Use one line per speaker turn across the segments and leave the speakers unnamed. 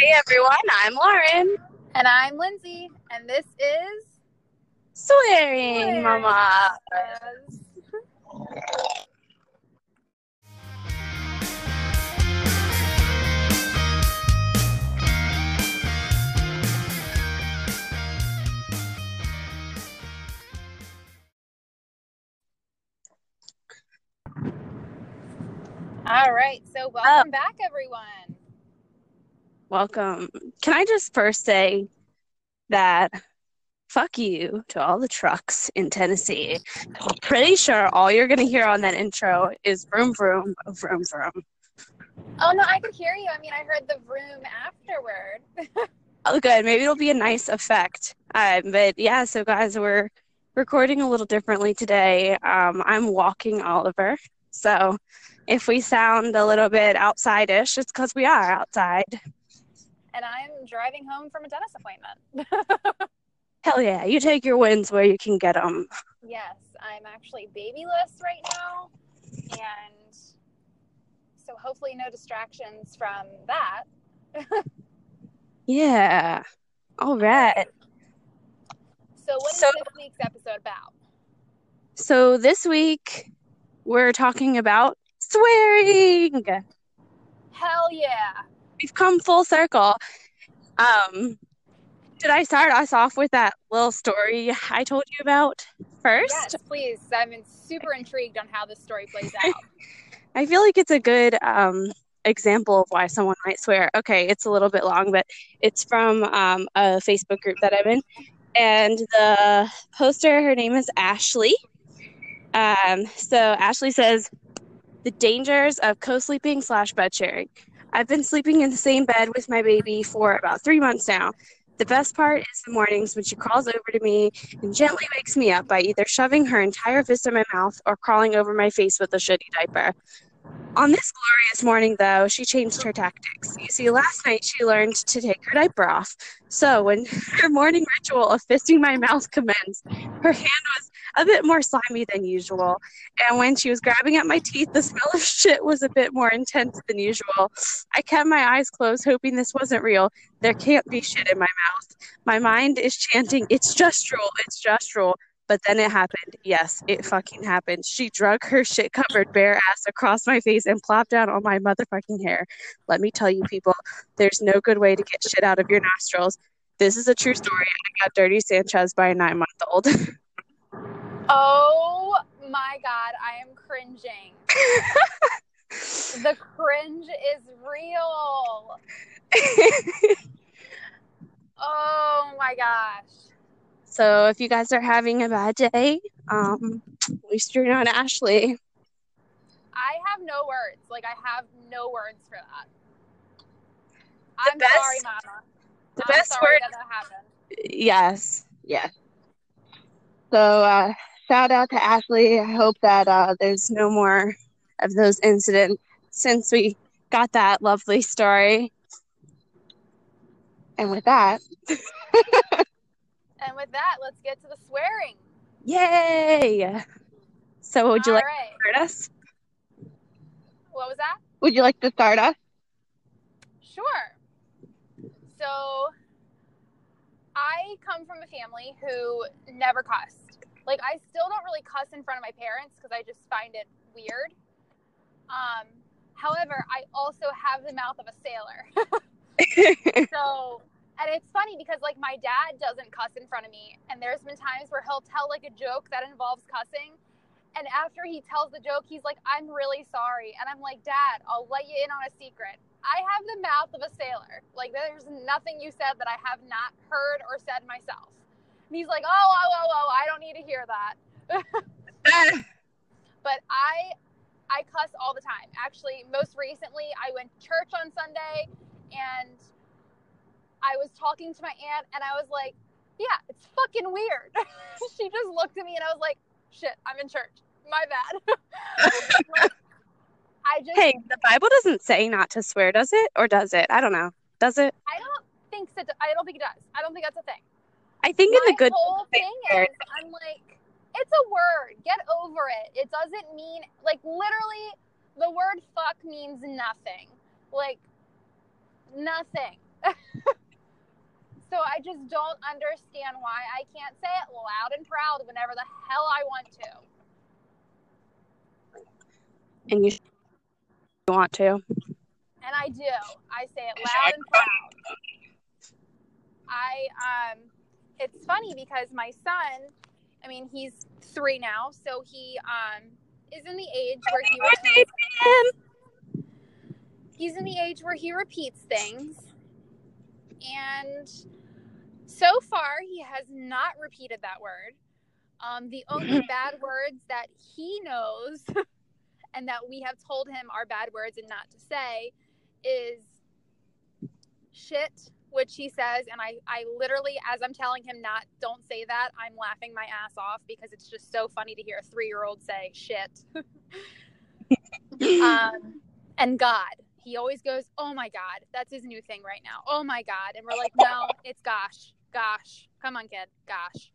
Hey everyone, I'm Lauren.
And I'm Lindsay, and this is
Swearing, Mama.
All right, so welcome oh. back, everyone.
Welcome. Can I just first say that fuck you to all the trucks in Tennessee. I'm pretty sure all you're gonna hear on that intro is vroom vroom vroom vroom.
Oh no, I could hear you. I mean, I heard the vroom afterward.
Oh, good. Maybe it'll be a nice effect. Um, but yeah, so guys, we're recording a little differently today. Um, I'm walking Oliver, so if we sound a little bit outside-ish, it's because we are outside.
And I'm driving home from a dentist appointment.
Hell yeah, you take your wins where you can get them.
yes, I'm actually babyless right now, and so hopefully no distractions from that.
Yeah. All right.
So, what is
So-
this week's episode about?
So this week we're talking about swearing.
Hell yeah!
We've come full circle. Um, did I start us off with that little story I told you about first?
Yes, please. I'm super intrigued on how this story plays out.
I feel like it's a good um, example of why someone might swear. Okay, it's a little bit long, but it's from um, a Facebook group that I'm in. And the poster, her name is Ashley. Um, so Ashley says, The dangers of co sleeping slash bed sharing. I've been sleeping in the same bed with my baby for about three months now. The best part is the mornings when she crawls over to me and gently wakes me up by either shoving her entire fist in my mouth or crawling over my face with a shitty diaper. On this glorious morning, though, she changed her tactics. You see, last night she learned to take her diaper off. So when her morning ritual of fisting my mouth commenced, her hand was a bit more slimy than usual. And when she was grabbing at my teeth, the smell of shit was a bit more intense than usual. I kept my eyes closed, hoping this wasn't real. There can't be shit in my mouth. My mind is chanting, It's just drool, it's just drool. But then it happened. Yes, it fucking happened. She drug her shit covered bare ass across my face and plopped down on my motherfucking hair. Let me tell you, people, there's no good way to get shit out of your nostrils. This is a true story. I got dirty Sanchez by a nine month old.
Oh my god, I am cringing. the cringe is real. Oh my gosh.
so if you guys are having a bad day, um, at least you're not Ashley.
I have no words. Like I have no words for that.
The
I'm
best-
sorry, Mama.
The
I'm
best
sorry
word
that that happened.
Yes, yes. So, uh, shout out to Ashley. I hope that uh, there's no more of those incidents since we got that lovely story. And with that,
And with that, let's get to the swearing.
yay! So, would you
All
like
right.
to start us?
What was that?
Would you like to start us?
Sure. So, I come from a family who never cussed. Like, I still don't really cuss in front of my parents because I just find it weird. Um, however, I also have the mouth of a sailor. so, and it's funny because like my dad doesn't cuss in front of me, and there's been times where he'll tell like a joke that involves cussing, and after he tells the joke, he's like, "I'm really sorry," and I'm like, "Dad, I'll let you in on a secret. I have the mouth of a sailor. Like there's nothing you said that I have not heard or said myself." And he's like, "Oh, oh, oh, oh, I don't need to hear that." but I I cuss all the time. Actually, most recently, I went to church on Sunday and I was talking to my aunt and I was like, "Yeah, it's fucking weird." she just looked at me and I was like, "Shit, I'm in church. My bad." Like, I just
hey, the Bible doesn't say not to swear, does it? Or does it? I don't know. Does it?
I don't think so. I don't think it does. I don't think that's a thing.
I think in the good
whole
thing
is, I'm like, it's a word. Get over it. It doesn't mean like literally. The word fuck means nothing. Like nothing. so I just don't understand why I can't say it loud and proud whenever the hell I want
to. And you want to.
And I do. I say it loud and proud. I um it's funny because my son, I mean, he's 3 now, so he um is in the age where he repeats He's in the age where he repeats things. And so far, he has not repeated that word. Um, the only bad words that he knows and that we have told him are bad words and not to say is shit, which he says. And I, I literally, as I'm telling him not, don't say that, I'm laughing my ass off because it's just so funny to hear a three year old say shit. um, and God. He always goes, Oh my God, that's his new thing right now. Oh my God. And we're like, No, it's gosh, gosh. Come on, kid, gosh.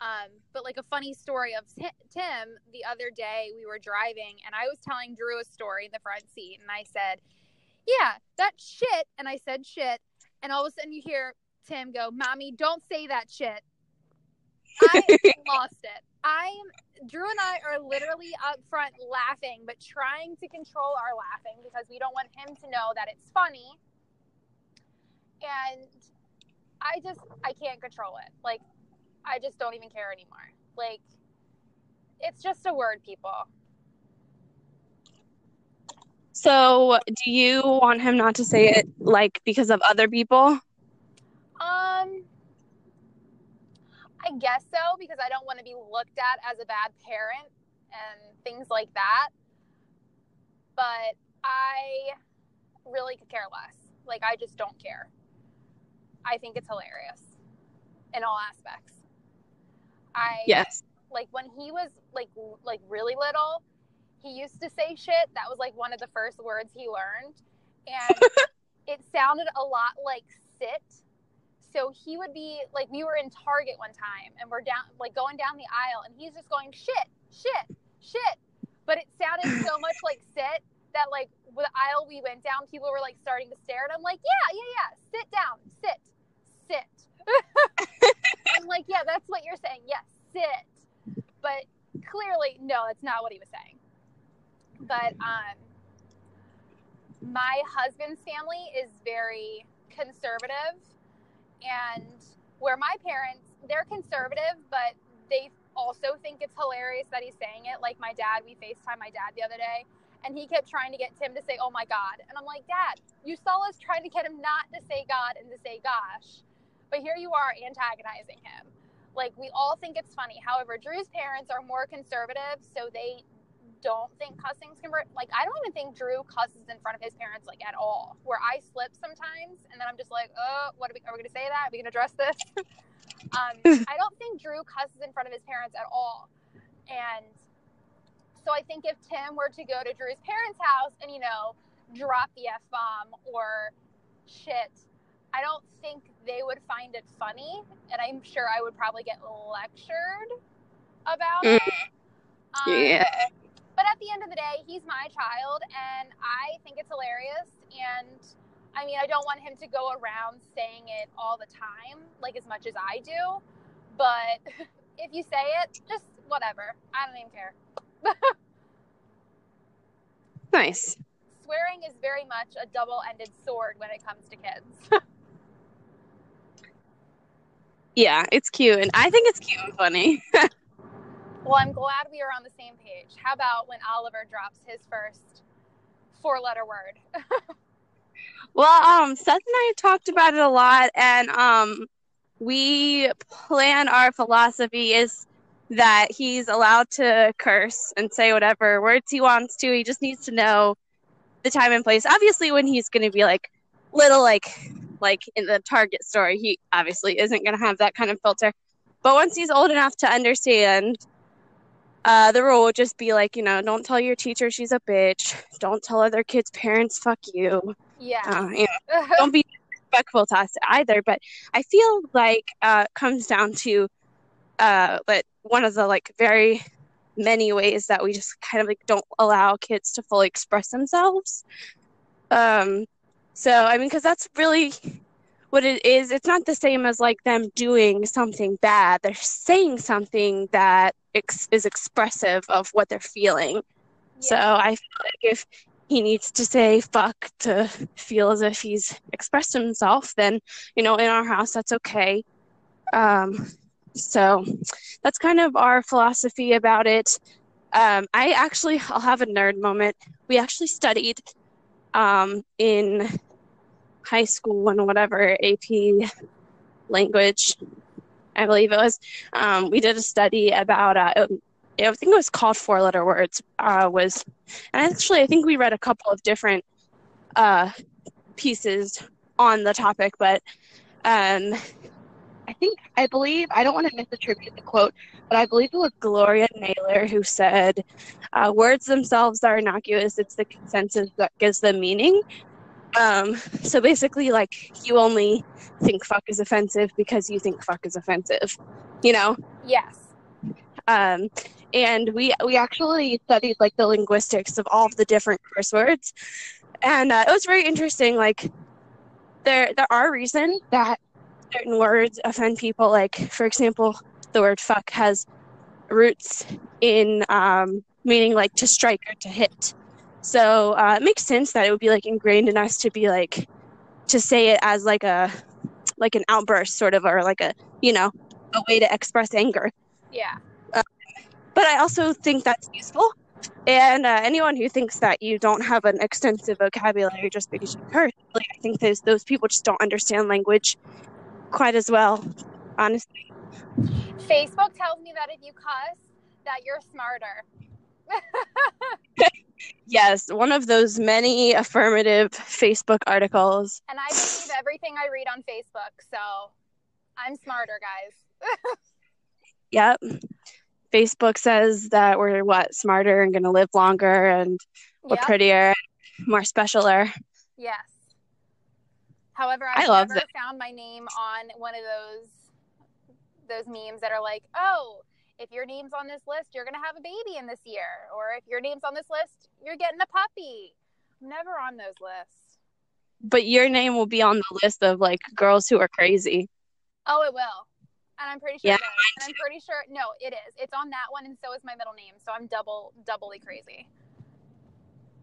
Um, but like a funny story of Tim, the other day we were driving and I was telling Drew a story in the front seat and I said, yeah, that shit. And I said shit. And all of a sudden you hear Tim go, Mommy, don't say that shit. I lost it. I'm Drew and I are literally up front laughing, but trying to control our laughing because we don't want him to know that it's funny. And I just I can't control it. Like I just don't even care anymore. Like it's just a word, people.
So, do you want him not to say it like because of other people?
Um I guess so because I don't want to be looked at as a bad parent and things like that. But I really could care less. Like I just don't care. I think it's hilarious in all aspects. I
Yes.
Like when he was like like really little, he used to say shit. That was like one of the first words he learned. And it sounded a lot like sit. So he would be like, we were in Target one time and we're down, like going down the aisle, and he's just going shit, shit, shit. But it sounded so much like sit that, like, the aisle we went down, people were like starting to stare. And I'm like, yeah, yeah, yeah, sit down, sit, sit. I'm like, yeah, that's what you're saying. Yes, yeah, sit. But clearly, no, that's not what he was saying but um, my husband's family is very conservative and where my parents they're conservative but they also think it's hilarious that he's saying it. Like my dad we facetime my dad the other day and he kept trying to get tim to say oh my god. And i'm like dad you saw us trying to get him not to say god and to say gosh but here you are antagonizing him. Like we all think it's funny. However drew's parents are more conservative so they don't think cussing's convert. Like, I don't even think Drew cusses in front of his parents like at all. Where I slip sometimes, and then I'm just like, oh, what are we? Are we gonna say that? Are we gonna address this? um, I don't think Drew cusses in front of his parents at all. And so I think if Tim were to go to Drew's parents' house and you know drop the f bomb or shit, I don't think they would find it funny, and I'm sure I would probably get lectured about it.
Um, yeah.
But at the end of the day, he's my child, and I think it's hilarious. And I mean, I don't want him to go around saying it all the time, like as much as I do. But if you say it, just whatever. I don't even care.
nice.
Swearing is very much a double ended sword when it comes to kids.
yeah, it's cute. And I think it's cute and funny.
Well, I'm glad we are on the same page. How about when Oliver drops his first four letter word?
well, um, Seth and I talked about it a lot, and um, we plan our philosophy is that he's allowed to curse and say whatever words he wants to. He just needs to know the time and place. Obviously, when he's going to be like little, like like in the Target store, he obviously isn't going to have that kind of filter. But once he's old enough to understand uh, the rule would just be like, you know, don't tell your teacher she's a bitch. Don't tell other kids' parents fuck you.
Yeah.
Uh, you know, don't be respectful to us either. But I feel like uh, comes down to uh, but one of the like very many ways that we just kind of like don't allow kids to fully express themselves. Um, so I mean, because that's really what it is, it's not the same as like them doing something bad. They're saying something that ex- is expressive of what they're feeling. So I feel like if he needs to say fuck to feel as if he's expressed himself, then, you know, in our house, that's okay. Um, so that's kind of our philosophy about it. Um, I actually, I'll have a nerd moment. We actually studied um, in high school and whatever AP language, I believe it was. Um, we did a study about, uh, I think it was called Four Letter Words. Uh, was, and actually, I think we read a couple of different uh, pieces on the topic, but um, I think, I believe, I don't want to misattribute the quote, but I believe it was Gloria Naylor who said, uh, words themselves are innocuous, it's the consensus that gives them meaning. Um, so basically, like, you only think fuck is offensive because you think fuck is offensive, you know?
Yes.
Um, and we we actually studied like the linguistics of all of the different curse words, and uh, it was very interesting. Like, there there are reasons that certain words offend people. Like, for example, the word fuck has roots in um, meaning like to strike or to hit. So uh, it makes sense that it would be like ingrained in us to be like to say it as like a like an outburst, sort of, or like a you know a way to express anger.
Yeah.
Uh, but I also think that's useful. And uh, anyone who thinks that you don't have an extensive vocabulary just because you curse, like, I think those those people just don't understand language quite as well, honestly.
Facebook tells me that if you cuss, that you're smarter.
Yes, one of those many affirmative Facebook articles.
And I believe everything I read on Facebook, so I'm smarter, guys.
yep. Facebook says that we're what smarter and going to live longer and we're yep. prettier, more specialer.
Yes. However, I've I love never that. found my name on one of those those memes that are like, "Oh, if your name's on this list, you're going to have a baby in this year. Or if your name's on this list, you're getting a puppy. I'm never on those lists.
But your name will be on the list of like girls who are crazy.
Oh, it will. And I'm pretty sure yeah. And I'm pretty sure no, it is. It's on that one and so is my middle name. So I'm double doubly crazy.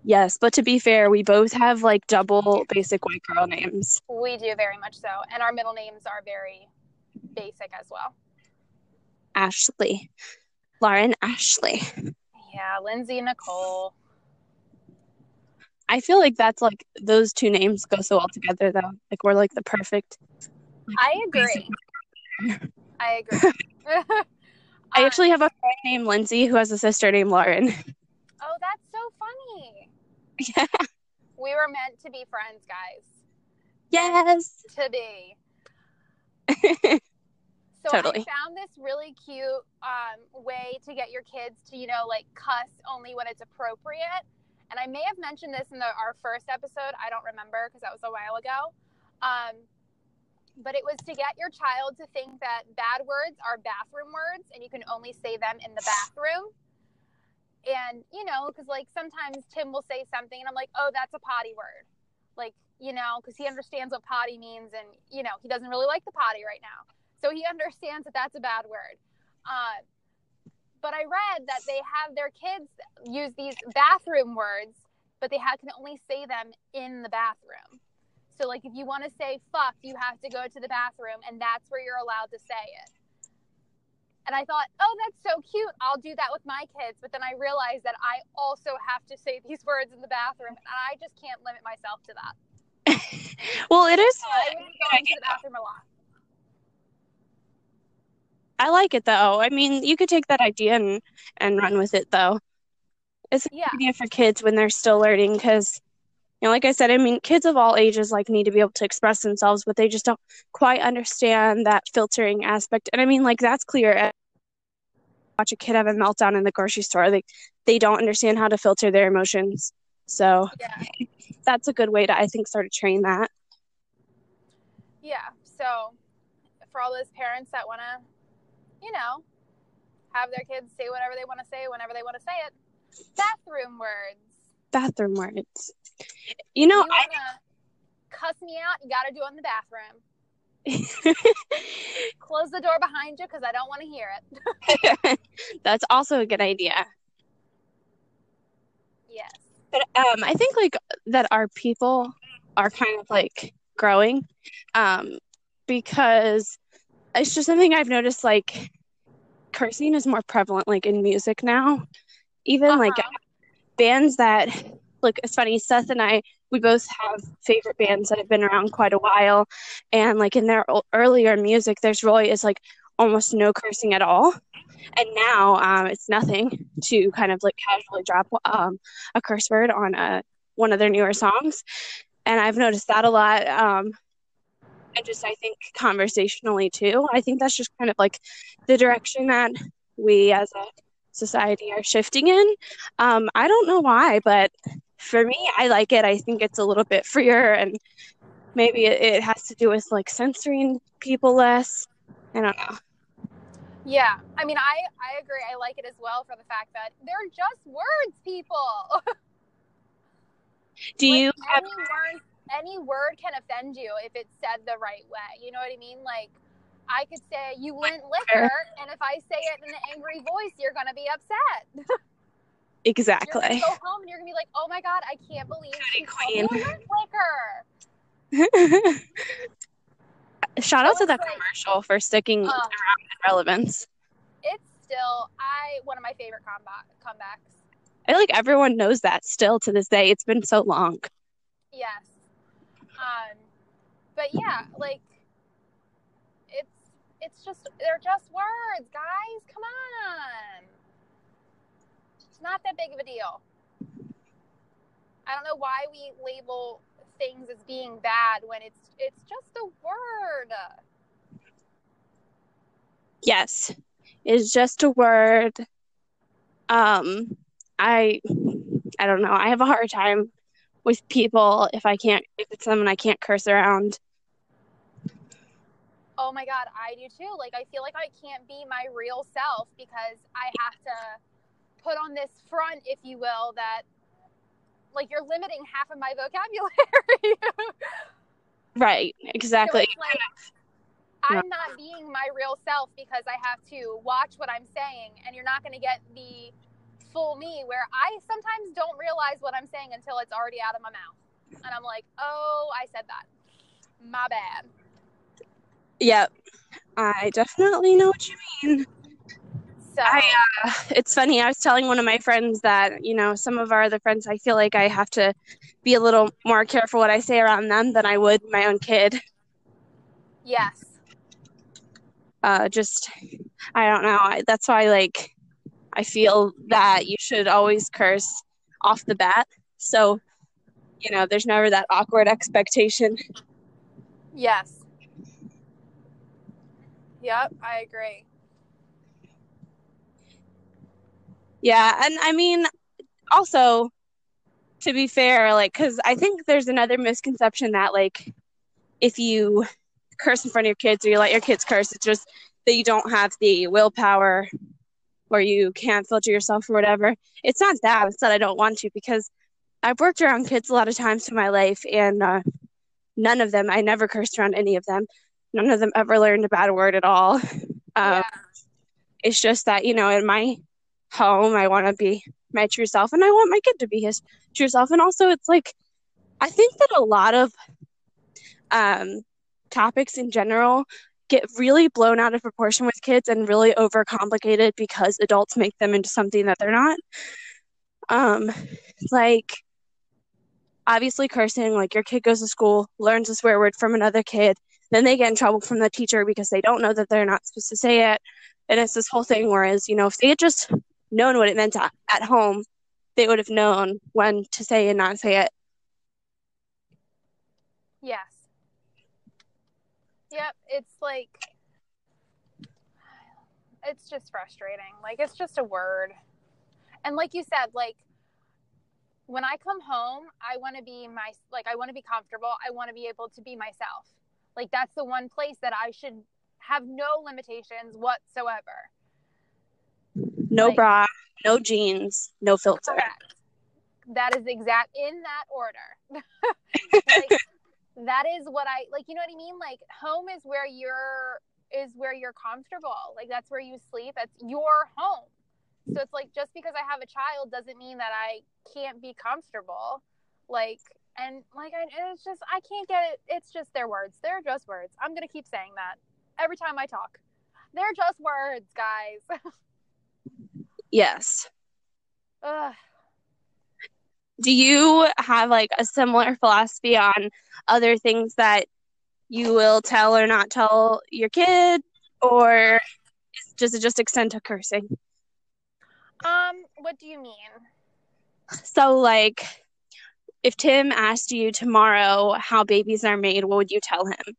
Yes, but to be fair, we both have like double basic white girl names.
We do very much so. And our middle names are very basic as well.
Ashley. Lauren Ashley.
Yeah, Lindsay Nicole.
I feel like that's like those two names go so well together though. Like we're like the perfect.
Like, I agree. I agree.
I um, actually have a friend named Lindsay who has a sister named Lauren.
Oh, that's so funny.
Yeah.
We were meant to be friends, guys.
Yes.
To be. So
totally.
I found this really cute um, way to get your kids to, you know, like cuss only when it's appropriate. And I may have mentioned this in the, our first episode. I don't remember because that was a while ago. Um, but it was to get your child to think that bad words are bathroom words and you can only say them in the bathroom. And, you know, because like sometimes Tim will say something and I'm like, oh, that's a potty word. Like, you know, because he understands what potty means and, you know, he doesn't really like the potty right now. So he understands that that's a bad word. Uh, but I read that they have their kids use these bathroom words, but they have, can only say them in the bathroom. So, like, if you want to say fuck, you have to go to the bathroom, and that's where you're allowed to say it. And I thought, oh, that's so cute. I'll do that with my kids. But then I realized that I also have to say these words in the bathroom, and I just can't limit myself to that.
well, it is.
So I would go into the bathroom a lot.
I like it though. I mean, you could take that idea and and run with it though. It's a
yeah.
idea for kids when they're still learning because you know, like I said, I mean, kids of all ages like need to be able to express themselves, but they just don't quite understand that filtering aspect. And I mean, like that's clear. Watch a kid have a meltdown in the grocery store. They they don't understand how to filter their emotions. So
yeah.
that's a good way to I think start to train that.
Yeah. So for all those parents that want to you know, have their kids say whatever they want to say whenever they want to say it. Bathroom words.
Bathroom words. You know,
you I cuss me out. You got to do it in the bathroom. Close the door behind you because I don't want to hear it.
That's also a good idea.
Yes.
But um, I think like that our people are kind of like growing um, because it's just something I've noticed like cursing is more prevalent like in music now. Even uh-huh. like bands that like it's funny, Seth and I we both have favorite bands that have been around quite a while and like in their earlier music there's really is like almost no cursing at all and now um, it's nothing to kind of like casually drop um, a curse word on a, one of their newer songs and i've noticed that a lot um, and just i think conversationally too i think that's just kind of like the direction that we as a society are shifting in um, i don't know why but for me i like it i think it's a little bit freer and maybe it, it has to do with like censoring people less i don't know
yeah, I mean, I I agree. I like it as well for the fact that they're just words, people.
Do you
like any word? Any word can offend you if it's said the right way. You know what I mean? Like, I could say you went liquor, and if I say it in an angry voice, you're gonna be upset.
Exactly.
You're gonna go home and you're gonna be like, "Oh my god, I can't believe she queen. went
liquor." Shout out to the like, commercial for sticking um, around in relevance.
It's still I one of my favorite combat comebacks.
I feel like everyone knows that still to this day. It's been so long.
Yes. Um but yeah, like it's it's just they're just words, guys. Come on. It's not that big of a deal. I don't know why we label things as being bad when it's it's just a word.
Yes. It's just a word. Um I I don't know. I have a hard time with people if I can't if it's someone I can't curse around.
Oh my god, I do too. Like I feel like I can't be my real self because I have to put on this front, if you will, that like you're limiting half of my vocabulary.
right, exactly. So
like, I'm not being my real self because I have to watch what I'm saying, and you're not going to get the full me where I sometimes don't realize what I'm saying until it's already out of my mouth. And I'm like, oh, I said that. My bad.
Yep. I definitely know what you mean. So I, uh, it's funny. I was telling one of my friends that you know some of our other friends. I feel like I have to be a little more careful what I say around them than I would my own kid.
Yes.
Uh, just I don't know. I, that's why like I feel that you should always curse off the bat. So you know, there's never that awkward expectation.
Yes. Yep, I agree.
Yeah, and I mean, also to be fair, like, because I think there's another misconception that like if you curse in front of your kids or you let your kids curse, it's just that you don't have the willpower or you can't filter yourself or whatever. It's not that. It's that I don't want to because I've worked around kids a lot of times in my life and uh, none of them, I never cursed around any of them. None of them ever learned a bad word at all. Um, yeah. It's just that, you know, in my home. I want to be my true self and I want my kid to be his true self. And also, it's like, I think that a lot of um, topics in general get really blown out of proportion with kids and really overcomplicated because adults make them into something that they're not. Um, like, obviously, cursing, like, your kid goes to school, learns a swear word from another kid, then they get in trouble from the teacher because they don't know that they're not supposed to say it. And it's this whole thing. Whereas, you know, if they had just known what it meant to, at home, they would have known when to say and not say it.
Yes. Yep, it's like it's just frustrating. Like it's just a word. And like you said, like when I come home, I want to be my like I want to be comfortable. I want to be able to be myself. Like that's the one place that I should have no limitations whatsoever.
No like, bra, no jeans, no filter.
Correct. That is exact in that order. like, that is what I like. You know what I mean? Like home is where you're is where you're comfortable. Like that's where you sleep. That's your home. So it's like just because I have a child doesn't mean that I can't be comfortable. Like and like I, it's just I can't get it. It's just their words. They're just words. I'm gonna keep saying that every time I talk. They're just words, guys.
yes.
Ugh.
Do you have like a similar philosophy on other things that you will tell or not tell your kid, or does it just extend to cursing?
Um, what do you mean?
So, like, if Tim asked you tomorrow how babies are made, what would you tell him?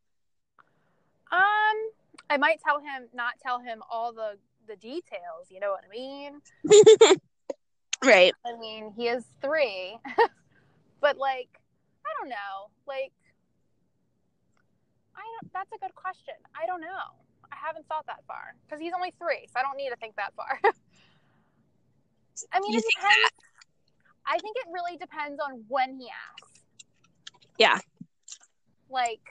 Um, I might tell him not tell him all the the details. You know what I mean?
right.
I mean, he is three, but like, I don't know. Like, I don't. That's a good question. I don't know. I haven't thought that far because he's only three, so I don't need to think that far. I mean,
You
it
think
depends. I think it really depends on when he asks.
Yeah.
Like,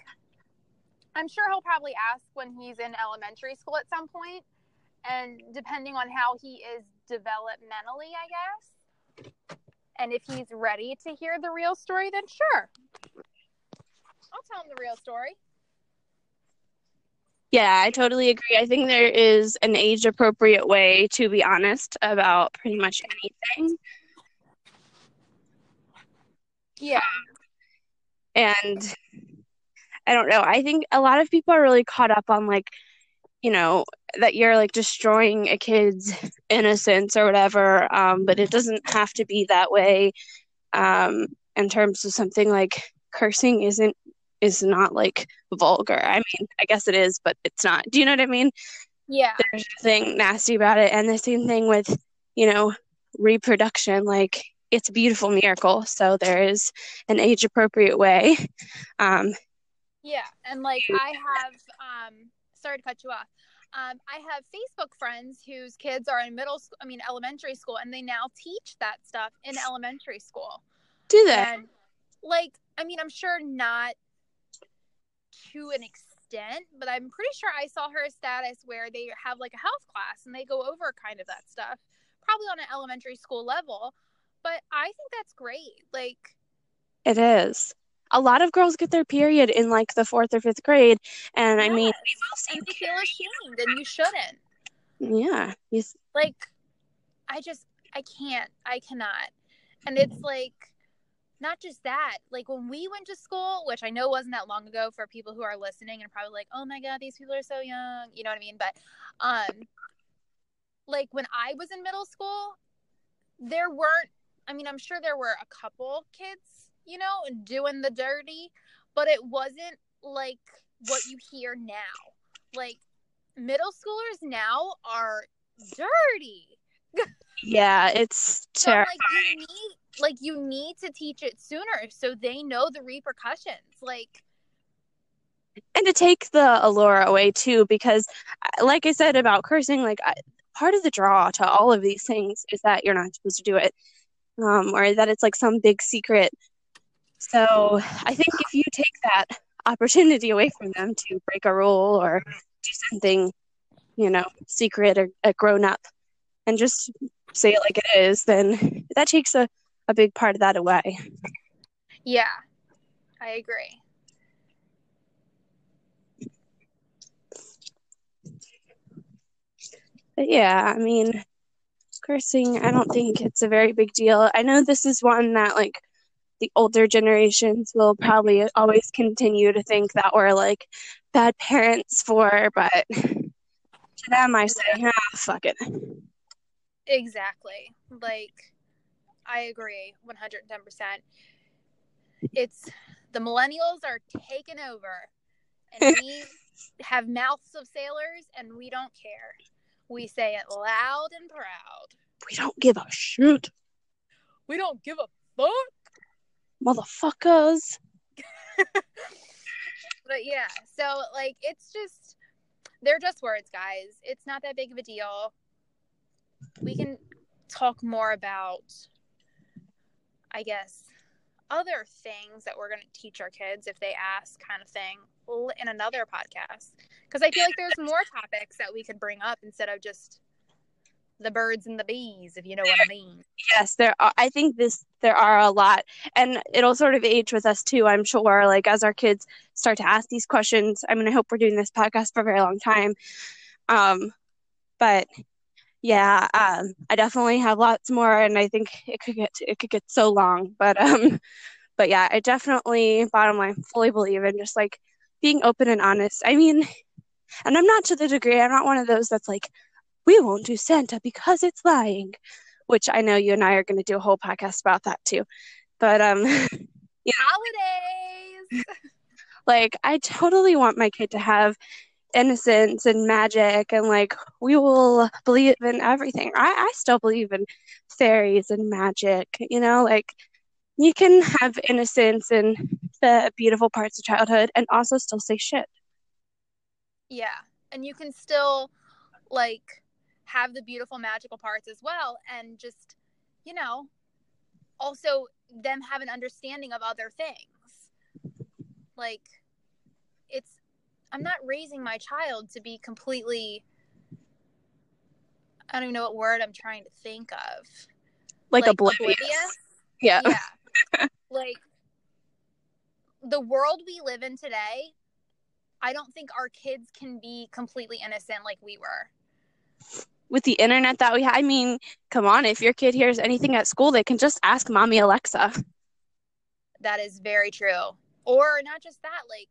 I'm sure he'll probably ask when he's in elementary school at some point, and depending on how he is developmentally, I guess. And if he's ready to hear the real story, then sure. I'll tell him the real story.
Yeah, I totally agree. I think there is an age appropriate way to be honest about pretty much anything.
Yeah.
And I don't know. I think a lot of people are really caught up on like, you know, that you're like destroying a kid's innocence or whatever. Um, but it doesn't have to be that way. Um, in terms of something like cursing isn't is not like vulgar. I mean, I guess it is, but it's not. Do you know what I mean?
Yeah.
There's nothing nasty about it. And the same thing with, you know, reproduction. Like it's a beautiful miracle. So there is an age appropriate way. Um,
Yeah, and like I have, um, sorry to cut you off. Um, I have Facebook friends whose kids are in middle school, I mean, elementary school, and they now teach that stuff in elementary school.
do that.
And like, I mean, I'm sure not to an extent, but I'm pretty sure I saw her status where they have like a health class and they go over kind of that stuff, probably on an elementary school level. But I think that's great. Like,
It is. A lot of girls get their period in like the fourth or fifth grade. And I mean,
yes, and they feel ashamed, and you shouldn't.
yeah, you,
like i just i can't i cannot and it's like not just that like when we went to school which i know wasn't that long ago for people who are listening and probably like oh my god these people are so young you know what i mean but um like when i was in middle school there weren't i mean i'm sure there were a couple kids you know doing the dirty but it wasn't like what you hear now like middle schoolers now are dirty
yeah, it's
so
terrible.
like you need like you need to teach it sooner so they know the repercussions like
and to take the allure away too because uh, like i said about cursing like I, part of the draw to all of these things is that you're not supposed to do it um, or that it's like some big secret so i think if you take that opportunity away from them to break a rule or do something you know secret or a grown up and just say it like it is then that takes a, a big part of that away
yeah i agree
But yeah, I mean, cursing, I don't think it's a very big deal. I know this is one that, like, the older generations will probably always continue to think that we're, like, bad parents for, but to them, I say, ah, fuck it.
exactly. Like i agree 110% it's the millennials are taking over and we have mouths of sailors and we don't care. We say it loud and proud.
We don't give a shit,
we don't give a fuck
motherfuckers.
but yeah so like it's just they're just words guys. It's not that big of a deal. We can talk more about i guess other things that we're going to teach our kids if they ask kind of thing in another podcast. Because i feel like there's more topics that we could bring up instead of just the birds and the bees if you know what i mean.
yes there are i think this there are a lot and it'll sort of age with us too i'm sure like as our kids start to ask these questions i mean i hope we're doing this podcast for a very long time um but yeah um i definitely have lots more and i think it could get it could get so long but um but yeah i definitely bottom line fully believe in just like being open and honest. I mean and i'm not to the degree i'm not one of those that's like we won't do santa because it's lying which i know you and i are going to do a whole podcast about that too. But um
yeah holidays.
like i totally want my kid to have innocence and magic and like we will believe in everything. I, I still believe in fairies and magic you know like you can have innocence and the beautiful parts of childhood and also still say shit.
Yeah. And you can still like have the beautiful magical parts as well and just you know also them have an understanding of other things like it's I'm not raising my child to be completely I don't even know what word I'm trying to think of.
Like, like oblivious. oblivious. Yeah.
Yeah. like the world we live in today, I don't think our kids can be completely innocent like we were.
With the internet that we have, I mean, come on, if your kid hears anything at school, they can just ask mommy Alexa.
That is very true. Or not just that, like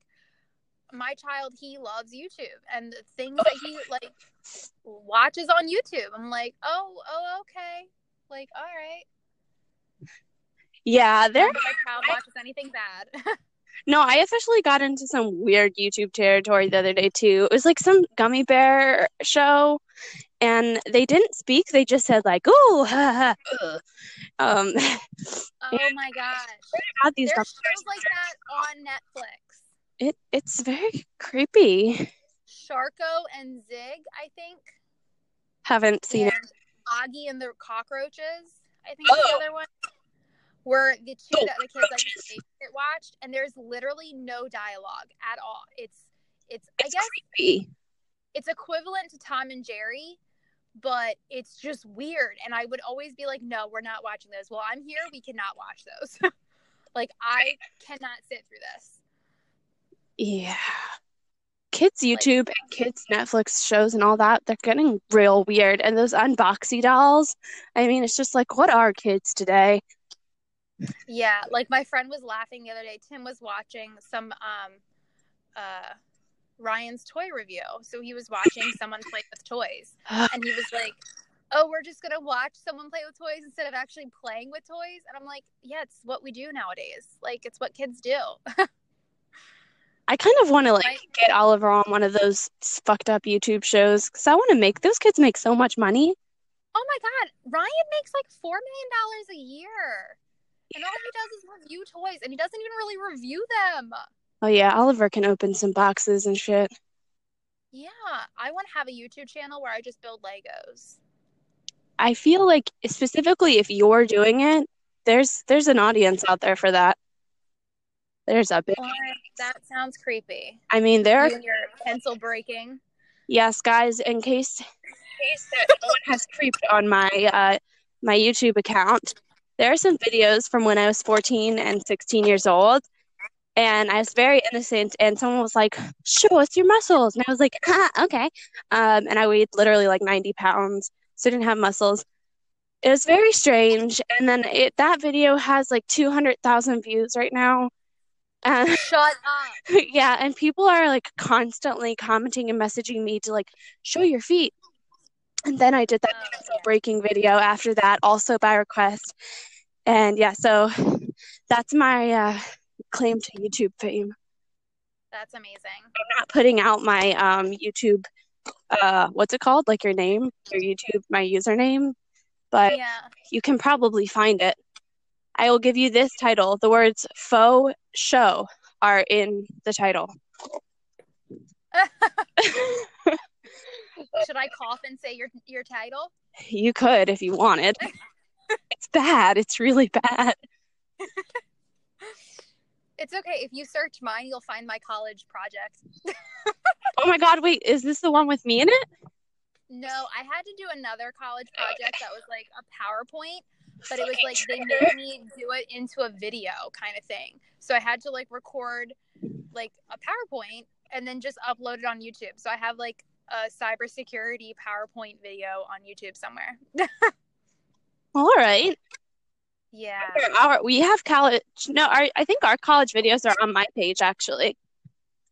my child he loves youtube and the things that he like watches on youtube. I'm like oh oh okay. Like all right.
Yeah there
my child watches anything bad.
No i officially got into some weird youtube territory the other day too. It was like some gummy bear show and they didn't speak they just said like oh um
oh my gosh had these There's shows like that on netflix
it it's very creepy.
Sharko and Zig, I think.
Haven't seen
and it. Oggy and the cockroaches, I think oh. the other one. Were the two that the kids like it watched, and there's literally no dialogue at all. It's it's, it's I guess creepy. it's equivalent to Tom and Jerry, but it's just weird. And I would always be like, no, we're not watching those. Well, I'm here. We cannot watch those. like I cannot sit through this.
Yeah. Kids YouTube and kids Netflix shows and all that, they're getting real weird. And those unboxy dolls, I mean, it's just like, what are kids today?
Yeah, like my friend was laughing the other day. Tim was watching some um uh Ryan's toy review. So he was watching someone play with toys. And he was like, Oh, we're just gonna watch someone play with toys instead of actually playing with toys. And I'm like, Yeah, it's what we do nowadays. Like it's what kids do.
I kind of want to like get Oliver on one of those fucked up YouTube shows because I want to make those kids make so much money.
Oh my god, Ryan makes like four million dollars a year, and all he does is review toys, and he doesn't even really review them.
Oh yeah, Oliver can open some boxes and shit.
Yeah, I want to have a YouTube channel where I just build Legos.
I feel like specifically if you're doing it, there's there's an audience out there for that. There's a big.
that sounds creepy.
I mean, there are
your pencil breaking.
Yes, guys. In case, in case that no one has creeped on my uh, my YouTube account, there are some videos from when I was 14 and 16 years old, and I was very innocent. And someone was like, "Show us your muscles," and I was like, ah, "Okay." Um, and I weighed literally like 90 pounds, so I didn't have muscles. It was very strange. And then it, that video has like 200,000 views right now.
And, Shut up.
Yeah, and people are like constantly commenting and messaging me to like show your feet. And then I did that oh, yeah. breaking video after that, also by request. And yeah, so that's my uh, claim to YouTube fame.
That's amazing.
I'm not putting out my um, YouTube, uh, what's it called? Like your name, your YouTube, my username, but yeah. you can probably find it. I will give you this title. The words faux show are in the title.
Should I cough and say your your title?
You could if you wanted. it's bad. It's really bad.
It's okay. If you search mine, you'll find my college project.
Oh my God, wait, is this the one with me in it?
No, I had to do another college oh, project that was like a PowerPoint, but it was like they made me do it into a video kind of thing. So I had to like record like a PowerPoint and then just upload it on YouTube. So I have like a cybersecurity PowerPoint video on YouTube somewhere.
All right.
Yeah.
Our, we have college. No, our, I think our college videos are on my page actually.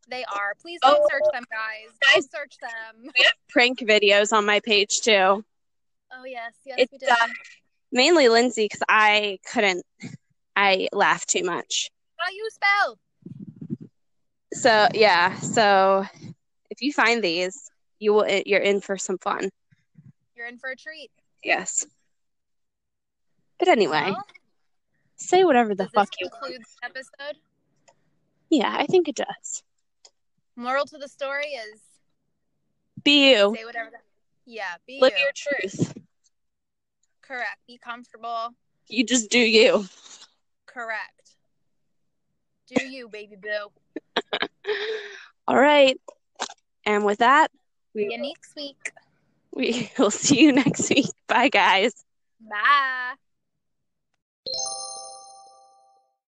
They are. Please don't
Oh.
search them, guys. Don't search them.
We have prank videos on my page too.
Oh yes, yes,
It's,
we did.
uh, Mainly Lindsay because I couldn't. I laughed too much.
How you spell?
So yeah. So if you find these, you will. You're in for some fun.
You're in for a treat.
Yes. But anyway,
Well,
say whatever the fuck
this
you.
the episode?
Yeah, I think it does.
Moral to the story is
Be you.
say whatever. The- yeah, be
Live
you.
your truth.
Correct. Be comfortable.
You just do you.
Correct. Do you, baby boo?
All right. And with that,
See
we
you next week.
we will see you next week. Bye, guys.
Bye you